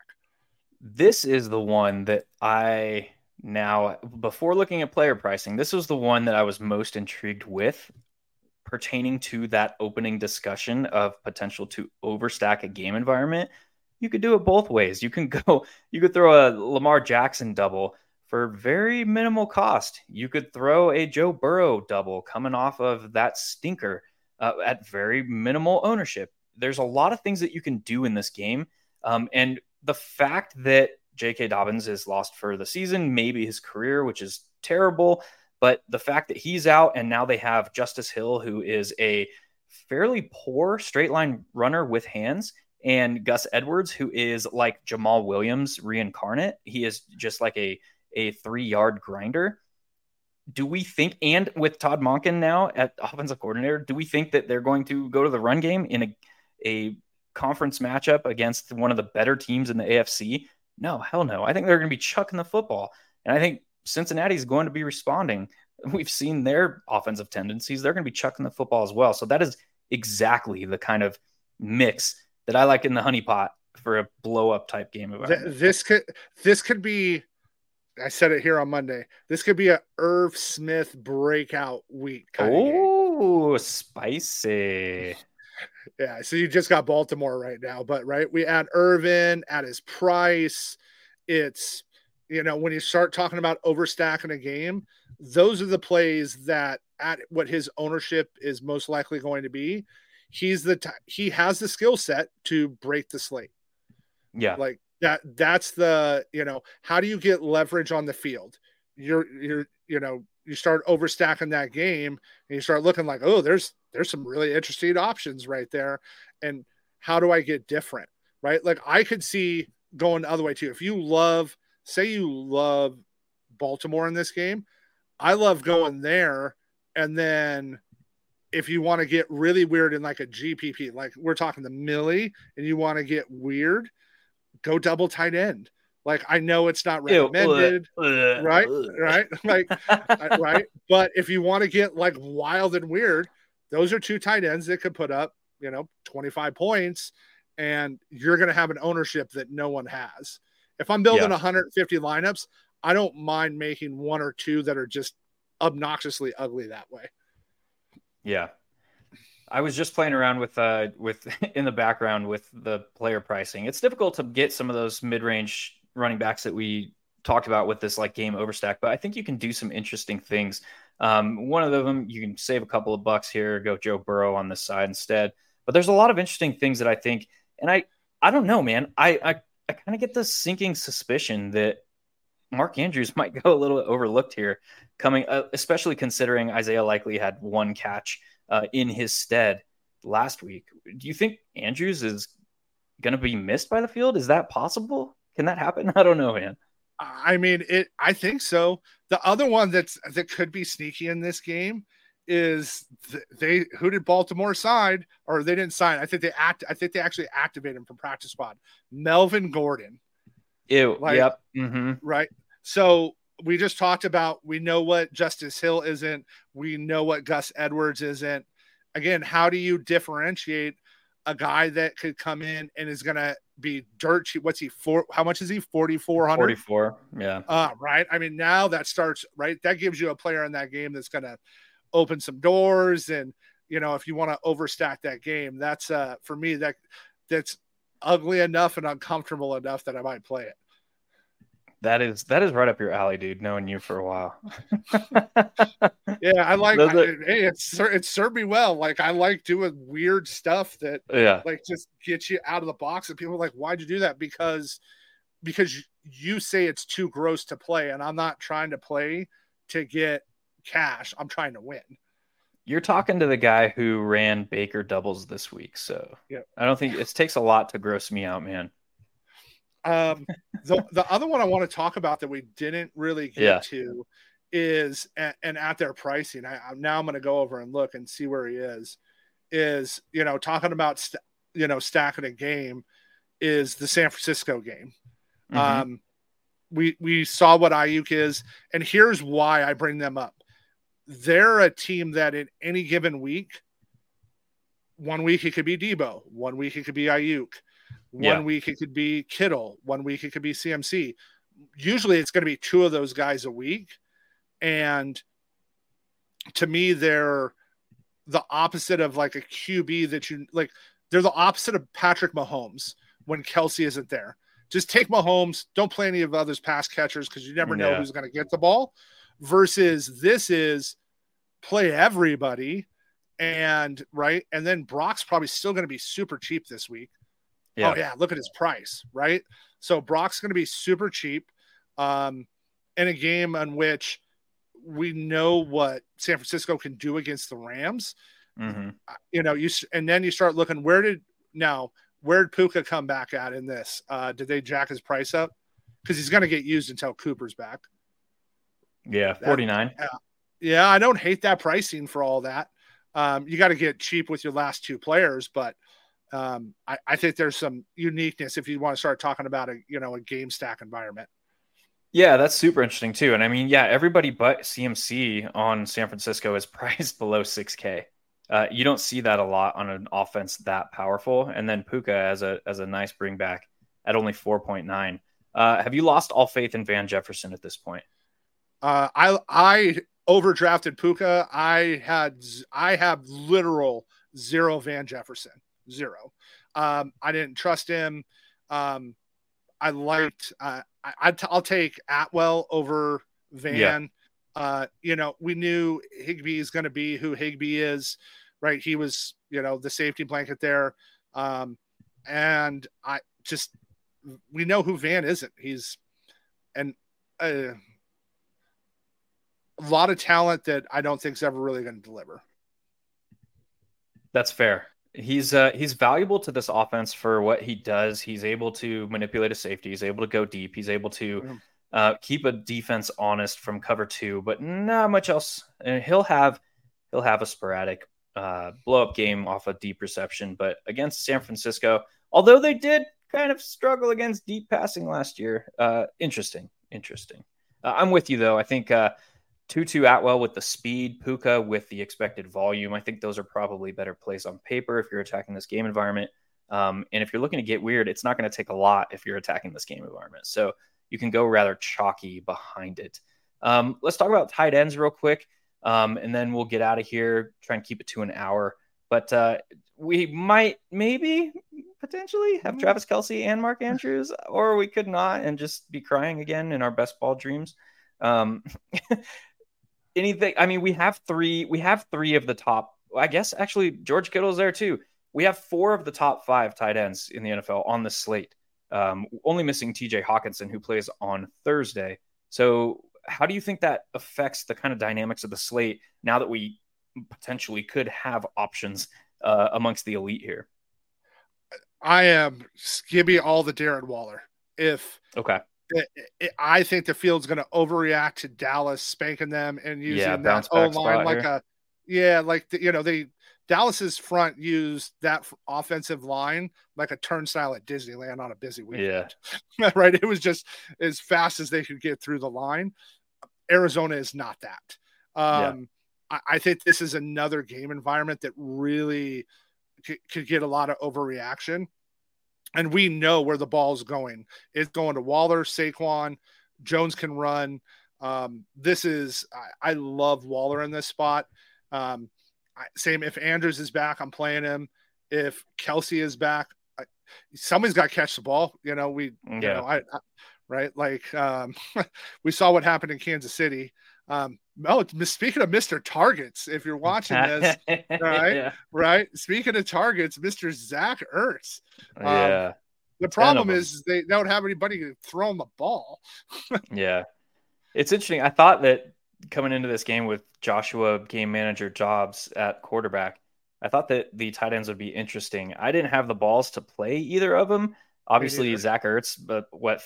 This is the one that I now, before looking at player pricing, this was the one that I was most intrigued with pertaining to that opening discussion of potential to overstack a game environment. You could do it both ways. You can go, you could throw a Lamar Jackson double for very minimal cost. You could throw a Joe Burrow double coming off of that stinker uh, at very minimal ownership. There's a lot of things that you can do in this game. Um, and the fact that J.K. Dobbins is lost for the season, maybe his career, which is terrible, but the fact that he's out and now they have Justice Hill, who is a fairly poor straight line runner with hands, and Gus Edwards, who is like Jamaal Williams reincarnate. He is just like a a three yard grinder. Do we think, and with Todd Monken now at offensive coordinator, do we think that they're going to go to the run game in a a conference matchup against one of the better teams in the AFC? No, hell no. I think they're going to be chucking the football. And I think Cincinnati is going to be responding. We've seen their offensive tendencies. They're going to be chucking the football as well. So that is exactly the kind of mix that I like in the honeypot for a blow up type game. This could this could be I said it here on Monday. This could be a Irv Smith breakout week. Oh, spicy yeah, so you just got Baltimore right now, but right, we add Irvin at his price. It's you know when you start talking about overstacking a game, those are the plays that at what his ownership is most likely going to be. He's the t- he has the skill set to break the slate. Yeah, like that. That's the you know how do you get leverage on the field? You're you're you know you start overstacking that game and you start looking like oh there's there's some really interesting options right there and how do i get different right like i could see going the other way too if you love say you love baltimore in this game i love going there and then if you want to get really weird in like a gpp like we're talking the millie and you want to get weird go double tight end like I know it's not recommended, Ew, right? right? Like right. But if you want to get like wild and weird, those are two tight ends that could put up, you know, 25 points, and you're gonna have an ownership that no one has. If I'm building yeah. 150 lineups, I don't mind making one or two that are just obnoxiously ugly that way. Yeah. I was just playing around with uh with in the background with the player pricing. It's difficult to get some of those mid-range running backs that we talked about with this like game overstack, but I think you can do some interesting things. Um, one of them, you can save a couple of bucks here, go Joe Burrow on this side instead. But there's a lot of interesting things that I think, and I, I don't know, man. I, I, I kind of get this sinking suspicion that Mark Andrews might go a little overlooked here, coming, uh, especially considering Isaiah likely had one catch uh, in his stead last week. Do you think Andrews is going to be missed by the field? Is that possible? Can that happen? I don't know, man. I mean, it. I think so. The other one that's that could be sneaky in this game is th- they who did Baltimore sign or they didn't sign. I think they act. I think they actually activated him from practice squad. Melvin Gordon. Ew. Like, yep. Mm-hmm. Right. So we just talked about we know what Justice Hill isn't. We know what Gus Edwards isn't. Again, how do you differentiate a guy that could come in and is going to be dirt cheap? What's he for? How much is he? 4,400? 44. Yeah. Uh, right. I mean, now that starts, right? That gives you a player in that game that's going to open some doors. And, you know, if you want to overstack that game, that's, uh, for me, that that's ugly enough and uncomfortable enough that I might play it. That is that is right up your alley, dude. Knowing you for a while. yeah, I like. I, hey, it's it served me well. Like I like doing weird stuff that yeah, like just get you out of the box. And people are like, "Why'd you do that?" Because because you say it's too gross to play, and I'm not trying to play to get cash. I'm trying to win. You're talking to the guy who ran Baker doubles this week, so yeah, I don't think it takes a lot to gross me out, man. Um, the the other one I want to talk about that we didn't really get yeah. to is and, and, at their pricing. i'm now I'm going to go over and look and see where he is. Is you know talking about st- you know stacking a game is the San Francisco game. Mm-hmm. Um, we we saw what Aiyuk is, and here's why I bring them up. They're a team that in any given week, one week it could be Debo, one week it could be Aiyuk, one yeah. week it could be Kittle. One week it could be CMC. Usually it's going to be two of those guys a week. And to me, they're the opposite of like a QB that you like. They're the opposite of Patrick Mahomes when Kelce isn't there. Just take Mahomes. Don't play any of others pass catchers because you never know yeah. who's going to get the ball. Versus this is play everybody and right. And then Brock's probably still going to be super cheap this week. Yeah. Oh yeah, look at his price, right? So Brock's going to be super cheap um, in a game on which we know what San Francisco can do against the Rams. Mm-hmm. Uh, you know, you and then you start looking where did now where did Puka come back at in this? Uh, did they jack his price up? Because he's going to get used until Cooper's back. Yeah, forty nine. Yeah, yeah, I don't hate that pricing for all that. Um, you got to get cheap with your last two players, but um, I, I think there's some uniqueness if you want to start talking about a you know a game stack environment. Yeah, that's super interesting too. And I mean, yeah, everybody but CMC on San Francisco is priced below 6K. Uh, you don't see that a lot on an offense that powerful. And then Puka as a as a nice bring back at only 4.9. Uh, have you lost all faith in Van Jefferson at this point? Uh, I I overdrafted Puka. I had I have literal zero Van Jefferson zero. Um, I didn't trust him. Um, I liked. Uh, I, i t- I'll take Atwell over Van. Yeah. Uh, you know, we knew Higbee is going to be who Higbee is, right? He was, you know, the safety blanket there. Um, and I just, we know who Van isn't. He's, and uh, a lot of talent that I don't think is ever really going to deliver. That's fair. He's uh, he's valuable to this offense for what he does. He's able to manipulate a safety. He's able to go deep. He's able to uh, keep a defense honest from cover two, but not much else. And he'll have he'll have a sporadic uh, blow up game off a deep reception. But against San Francisco, although they did kind of struggle against deep passing last year, uh, interesting, interesting. Uh, I'm with you though. I think uh, Tutu Atwell with the speed, Puka with the expected volume. I think those are probably better plays on paper if you're attacking this game environment. Um, and if you're looking to get weird, it's not going to take a lot if you're attacking this game environment. So you can go rather chalky behind it. Um, let's talk about tight ends real quick, um, and then we'll get out of here. Try and keep it to an hour. But uh, we might, maybe, potentially have mm-hmm. Travis Kelce and Mark Andrews, or we could not and just be crying again in our best ball dreams. Um, anything. I mean, we have three. We have three of the top. I guess actually George Kittle's there too. We have four of the top five tight ends in the NFL on the slate. Um, only missing T.J. Hockenson, who plays on Thursday. So, how do you think that affects the kind of dynamics of the slate now that we potentially could have options uh, amongst the elite here? I am give me all the Darren Waller. If okay, it, it, I think the field's going to overreact to Dallas spanking them and using Yeah, that O line like here. a yeah, like the, you know they Dallas's front used that offensive line like a turnstile at Disneyland on a busy weekend. Yeah. right? It was just as fast as they could get through the line. Arizona is not that. Yeah. Um, I, I think this is another game environment that really could, could get a lot of overreaction. And we know where the ball's going. It's going to Waller, Saquon, Jones can run. Um, this is I, I love Waller in this spot. Um, I, same if Andrews is back, I'm playing him. If Kelce is back, I, somebody's got to catch the ball. You know, we you Yeah. know, I, I right like um, we saw what happened in Kansas City. Um, oh, speaking of Mr. Targets, if you're watching this, right? yeah. right? Speaking of targets, Mr. Zach Ertz. Yeah. The problem is they don't have anybody to throw him the ball. Yeah. It's interesting. I thought that coming into this game with Joshua game manager Dobbs at quarterback, I thought that the tight ends would be interesting. I didn't have the balls to play either of them. Obviously. Zach Ertz, but what,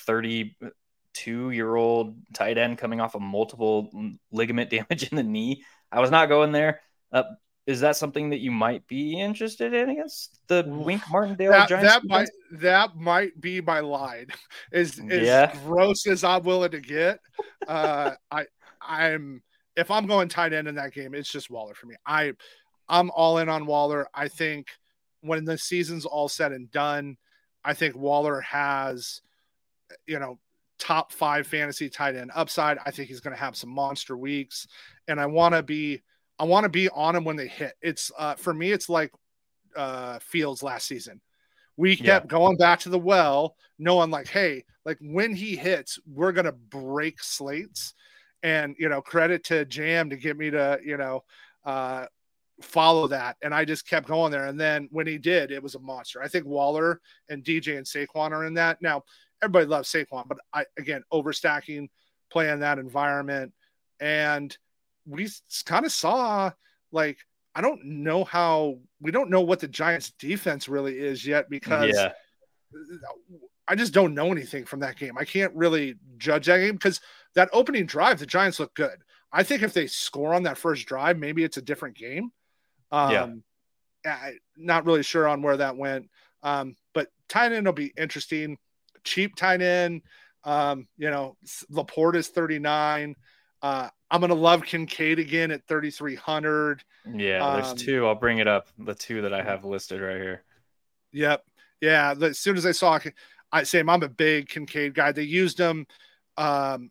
32 year old tight end coming off of multiple ligament damage in the knee. I was not going there. Uh, is that something that you might be interested in against the Wink Martindale That, Giants? that might that might be my line. As as Yeah. gross as I'm willing to get, uh, I I'm if I'm going tight end in that game, it's just Waller for me. I I'm all in on Waller. I think when the season's all said and done, I think Waller has, you know, top five fantasy tight end upside. I think he's going to have some monster weeks, and I want to be I want to be on him when they hit. It's uh, for me, it's like uh, Fields last season. We Yeah. kept going back to the well, knowing like, hey, like when he hits, we're gonna break slates. And you know, credit to Jam to get me to you know uh, follow that. And I just kept going there. And then when he did, it was a monster. I think Waller and DJ and Saquon are in that. Now, everybody loves Saquon, but I again overstacking, playing that environment, and we kind of saw like I don't know how we don't know what the Giants defense really is yet because Yeah. I just don't know anything from that game. I can't really judge that game because that opening drive, the Giants look good. I think if they score on that first drive, maybe it's a different game. Um, I, not really sure on where that went. Um, but tight end will be interesting. Cheap tight end. Um, you know, LaPorta is 39. Uh, I'm to love Kincaid again at 3,300. Yeah. There's Um, two. I'll bring it up. The two that I have listed right here. Yep. Yeah. the- As soon as I saw, I say I'm a big Kincaid guy. They used him um,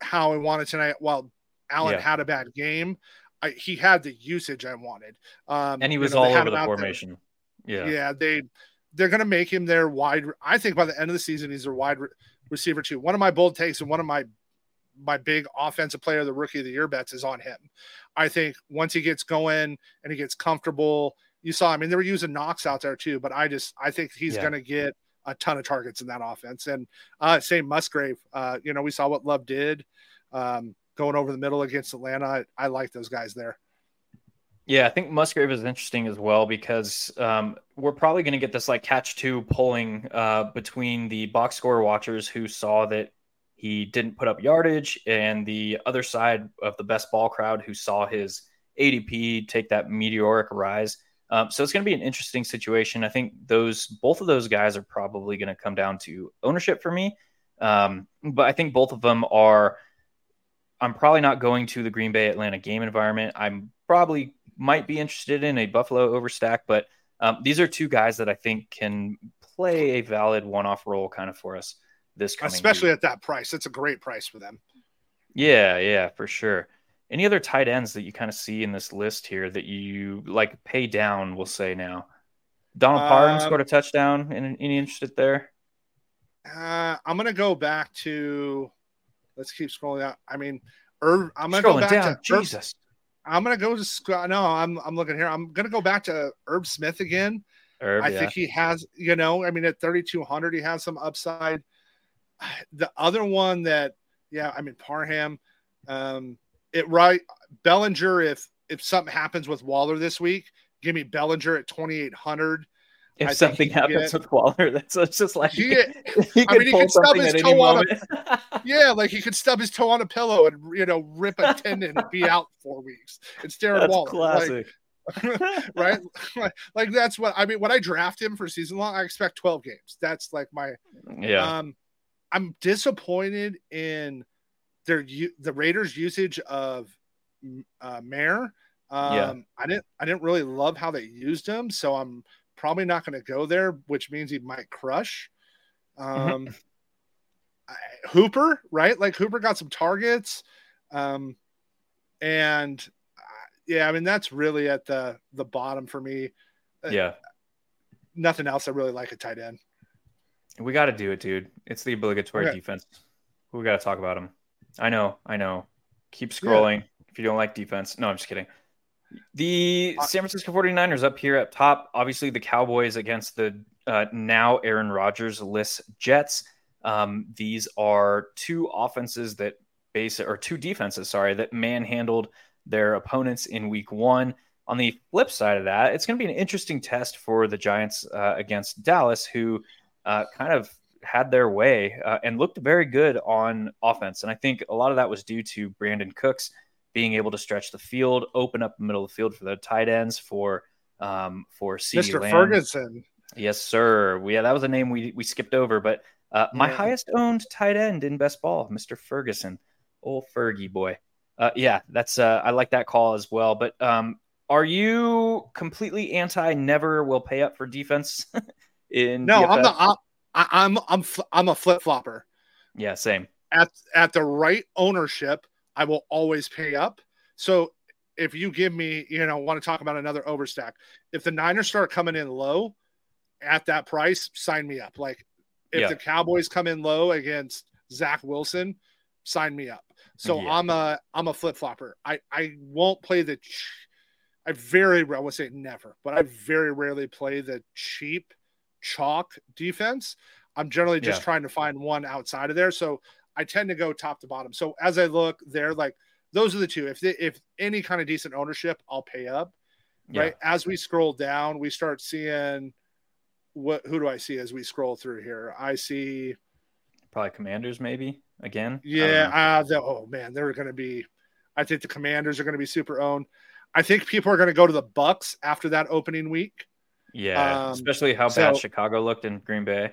how I wanted tonight. While Allen Yeah. had a bad game, I, he had the usage I wanted. Um, And he you was know, all over the there. formation. Yeah. Yeah. they they're going to make him their wide. I think by the end of the season, he's their wide re- receiver too. One of my bold takes and one of my my big offensive player, the rookie of the year bets is on him. I think once he gets going and he gets comfortable, you saw. I mean, they were using Knox out there too, but I just I think he's Yeah. going to get a ton of targets in that offense. And uh, same Musgrave. Uh, you know, we saw what Love did um, going over the middle against Atlanta. I, I like those guys there. Yeah, I think Musgrave is interesting as well because um, we're probably going to get this like catch two pulling uh, between the box score watchers who saw that he didn't put up yardage and the other side of the best ball crowd who saw his ADP take that meteoric rise. Um, so it's going to be an interesting situation. I think those both of those guys are probably going to come down to ownership for me. Um, but I think both of them are. I'm probably not going to the Green Bay Atlanta game environment. I'm probably might be interested in a Buffalo overstack, but um, these are two guys that I think can play a valid one-off role kind of for us this coming Especially week. at that price. It's a great price for them. Yeah, yeah, for sure. Any other tight ends that you kind of see in this list here that you like pay down? We'll say now. Donald Parham Um, scored a touchdown. Any, any interested there? Uh, I'm gonna go back to. Let's keep scrolling out. I mean, Herb. I'm gonna go back down. to Jesus. I'm gonna go to. No, I'm. I'm looking here. I'm gonna go back to Irv Smith again. Irv, I yeah. think he has. You know, I mean, at 3,200, he has some upside. The other one that, yeah, I mean, Parham. Um, it right. Bellinger. If if something happens with Waller this week, give me Bellinger at 2,800. If I something happens get- with Waller, that's just like He- he, could, I mean, he could stub his at any toe on a-. Yeah, like he could stub his toe on a pillow and you know rip a tendon and be out four weeks. It's Darren that's Waller, classic. like, right? Like, like that's what I mean. When I draft him for season long, I expect twelve games. That's like my. yeah, Um, I'm disappointed in their the Raiders' usage of uh, Mayer. Um, Yeah. I didn't I didn't really love how they used him, so I'm probably not going to go there, which means he might crush. Um, I, Hooper, right? Like Hooper got some targets, um, and uh, yeah, I mean that's really at the the bottom for me. yeah. Nothing else I really like at tight end. We got to do it, dude. It's the obligatory Okay. defense. We got to talk about them. I know, I know. Keep scrolling if you don't like defense. No, I'm just kidding. The Uh, San Francisco 49ers up here at top. Obviously, the Cowboys against the uh, now Aaron Rodgers list Jets. Um, these are two offenses that base or two defenses, sorry, that manhandled their opponents in week one. On the flip side of that, it's going to be an interesting test for the Giants uh, against Dallas, who uh, kind of had their way uh, and looked very good on offense. And I think a lot of that was due to Brandin Cooks being able to stretch the field, open up the middle of the field for the tight ends for um, for CeeDee Mr. Lamb. Ferguson. Yes, sir. We, yeah, that was a name we we skipped over, but uh, my Yeah. highest owned tight end in best ball, Mr. Ferguson, old Fergie boy. Uh, yeah, that's uh, I like that call as well. But um, are you completely anti? Never will pay up for defense in No, I'm DFS? the op- I, I'm I'm I'm a flip flopper. Yeah, same. At at the right ownership, I will always pay up. So if you give me, you know, want to talk about another overstack, if the Niners start coming in low at that price, sign me up. Like if Yeah. the Cowboys come in low against Zach Wilson, sign me up. So Yeah. I'm a I'm a flip flopper. I I won't play the. Ch- I very I would say never, but I very rarely play the cheap chalk defense. I'm generally just Yeah. trying to find one outside of there. So I tend to go top to bottom. So as I look there, like those are the two. If they, if any kind of decent ownership, I'll pay up. Yeah. Right. As we scroll down, we start seeing what who do I see as we scroll through here? I see Probably Commanders, maybe again. Yeah, know. uh, the, oh man, they're going to be. I think the Commanders are going to be super owned. I think people are going to go to the Bucs after that opening week. yeah. um, Especially how so- bad Chicago looked in Green Bay.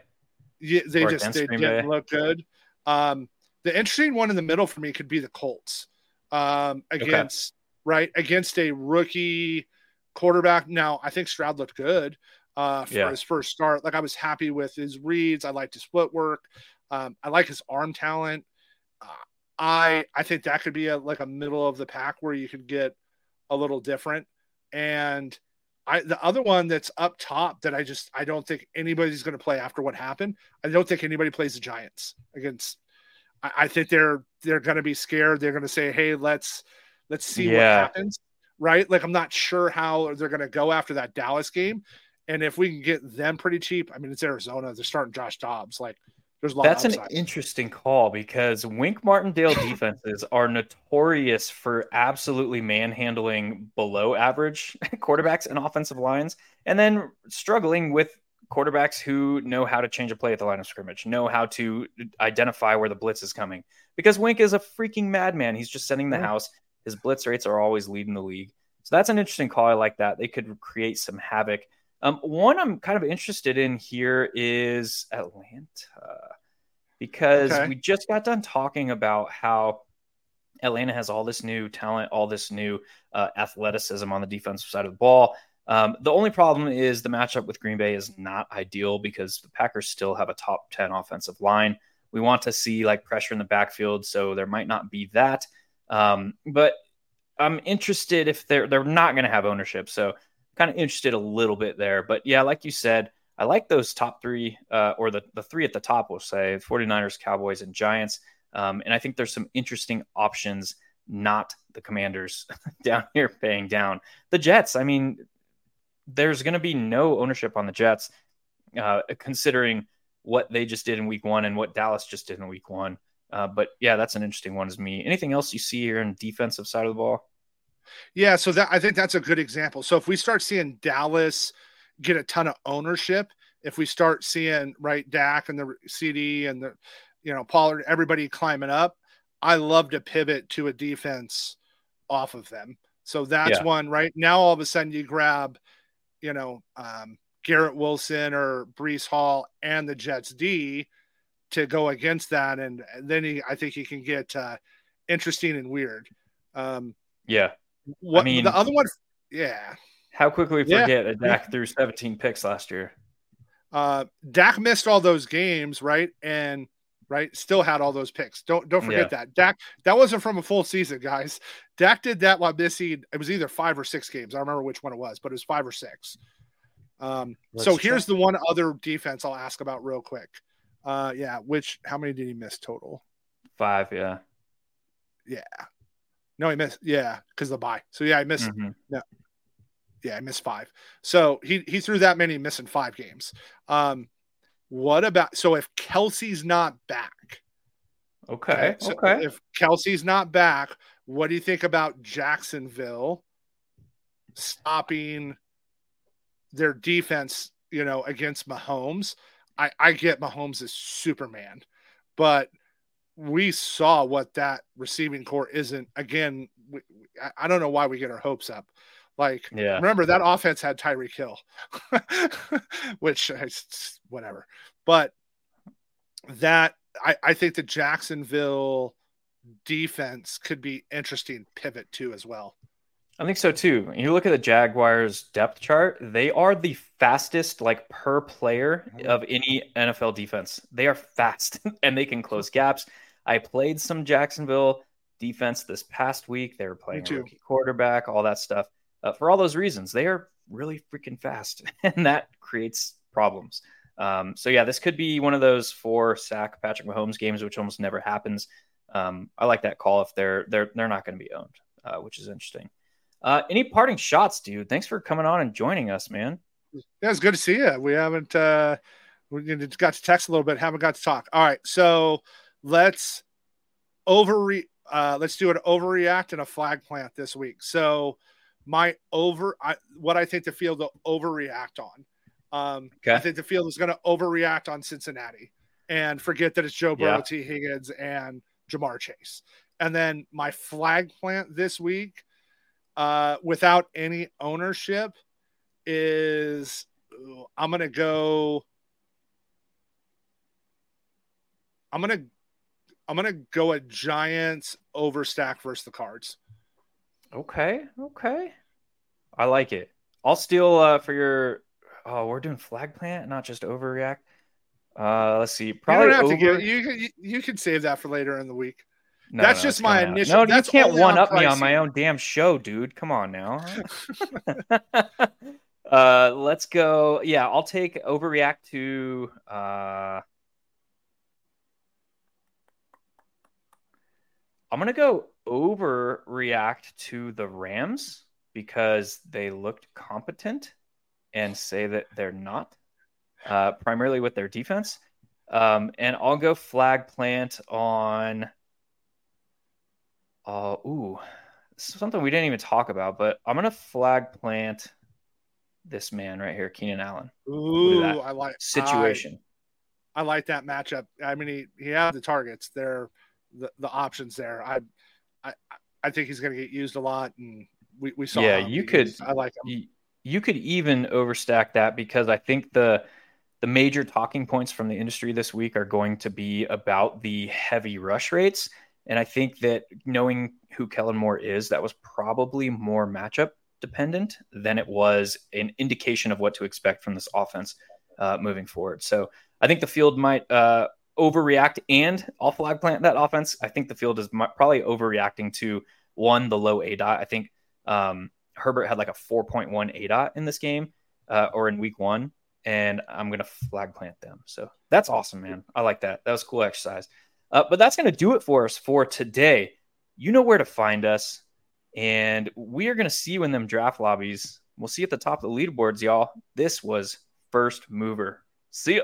Yeah, they just they didn't Bay. look good. Um, the interesting one in the middle for me could be the Colts um, against right against a rookie quarterback. Now I think Stroud looked good uh, for Yeah. his first start. Like I was happy with his reads. I liked his footwork. Um, I like his arm talent. Uh, I I think that could be a like a middle of the pack where you could get a little different. And I the other one that's up top that I just I don't think anybody's going to play after what happened. I don't think anybody plays the Giants against. I, I think they're they're going to be scared. They're going to say, "Hey, let's let's see what happens." Right? Like I'm not sure how they're going to go after that Dallas game. And if we can get them pretty cheap, I mean, it's Arizona. They're starting Josh Dobbs. Like, there's. That's an interesting call because Wink Martindale defenses are notorious for absolutely manhandling below average quarterbacks and offensive lines, and then struggling with quarterbacks who know how to change a play at the line of scrimmage, know how to identify where the blitz is coming. Because Wink is a freaking madman. He's just setting the Yeah. house. His blitz rates are always leading the league. So that's an interesting call. I like that. They could create some havoc. Um, one I'm kind of interested in here is Atlanta because Okay. we just got done talking about how Atlanta has all this new talent, all this new uh, athleticism on the defensive side of the ball. Um, the only problem is the matchup with Green Bay is not ideal because the Packers still have a top 10 offensive line. We want to see like pressure in the backfield, so there might not be that. Um, but I'm interested if they're they're not going to have ownership, so kind of interested a little bit there. But yeah, like you said, I like those top three uh, or the the three at the top. We'll say 49ers, Cowboys, and Giants. Um, and I think there's some interesting options, not the Commanders down here paying down. The Jets, I mean, there's going to be no ownership on the Jets, uh, considering what they just did in week one and what Dallas just did in week one. Uh, but yeah, that's an interesting one as me. Anything else you see here in defensive side of the ball? Yeah, so that I think that's a good example. So if we start seeing Dallas get a ton of ownership, if we start seeing right Dak and the CeeDee and the you know Pollard, everybody climbing up, I love to pivot to a defense off of them. So that's yeah. one right now. All of a sudden, you grab, you know, um, Garrett Wilson or Breece Hall and the Jets D to go against that, and then he, I think he can get uh, interesting and weird. Um, yeah, what I mean, the other one, yeah. How quickly we forget yeah. Dak threw 17 picks last year. Uh, Dak missed all those games, right? And right, still had all those picks. Don't don't forget yeah. that. Dak that wasn't from a full season, guys. Dak did that while missing. It was either five or six games. I don't remember which one it was, but it was five or six. Um, so here's the one other defense I'll ask about real quick. Uh, yeah, which how many did he miss total? Five, yeah. Yeah. No, he missed. Yeah, because the bye. So yeah, I missed. Mm-hmm. No, yeah, I missed five. So he he threw that many, missing five games. Um, what about so if Kelce's not back? Okay. okay, so okay. If Kelce's not back, what do you think about Jacksonville stopping their defense? You know, against Mahomes. I I get Mahomes is Superman, but we saw what that receiving corps isn't. Again, we, I don't know why we get our hopes up. Like, yeah. remember that offense had Tyreek Hill, which is whatever. But that I, I think the Jacksonville defense could be interesting pivot too as well. I think so too. You look at the Jaguars depth chart, they are the fastest like per player mm-hmm. of any NFL defense. They are fast and they can close gaps. I played some Jacksonville defense this past week. They were playing a rookie quarterback, all that stuff uh, for all those reasons. They are really freaking fast, and that creates problems. Um, so yeah, this could be one of those four sack Patrick Mahomes games, which almost never happens. Um, I like that call if they're they're they're not going to be owned, uh, which is interesting. Uh, any parting shots, dude? Thanks for coming on and joining us, man. Yeah, it's good to see you. We haven't uh, we got to text a little bit, haven't got to talk. All right, so let's overre uh, let's do an overreact and a flag plant this week. So my over I, what I think the field will overreact on. Um, okay. I think the field is going to overreact on Cincinnati and forget that it's Joe Burrow, yeah. Tee Higgins, and Ja'Marr Chase. And then my flag plant this week, uh, without any ownership, is I'm going to go. I'm going to I'm gonna go a Giants overstack versus the Cards. Okay, okay. I like it. I'll steal uh, for your. Oh, we're doing flag plant, not just overreact. Uh, let's see. Probably you over... get, you, you can save that for later in the week. No, that's no, just my initial. No, you can't one up me on my own damn show, dude. Come on now. uh, let's go. Yeah, I'll take overreact to. Uh, I'm gonna go overreact to the Rams because they looked competent and say that they're not, uh, primarily with their defense. Um, and I'll go flag plant on. Uh, ooh, something we didn't even talk about, but I'm gonna flag plant this man right here, Keenan Allen. Ooh, I like situation. I, I, like that matchup. I mean, he he had the targets. They're the, the options there. I I I think he's going to get used a lot, and we, we saw. Yeah, you could. I like him. You, you could even overstack that because I think the the major talking points from the industry this week are going to be about the heavy rush rates. And I think that knowing who Kellen Moore is, that was probably more matchup dependent than it was an indication of what to expect from this offense uh, moving forward. So I think the field might uh, overreact and all flag plant that offense. I think the field is probably overreacting to one, the low A dot. I think um, Herbert had like a 4.1 A dot in this game uh, or in week one, and I'm going to flag plant them. So that's awesome, man. I like that. That was cool exercise. Uh, but that's going to do it for us for today. You know where to find us, and we are going to see you in them draft lobbies. We'll see you at the top of the leaderboards, y'all. This was First Mover. See ya.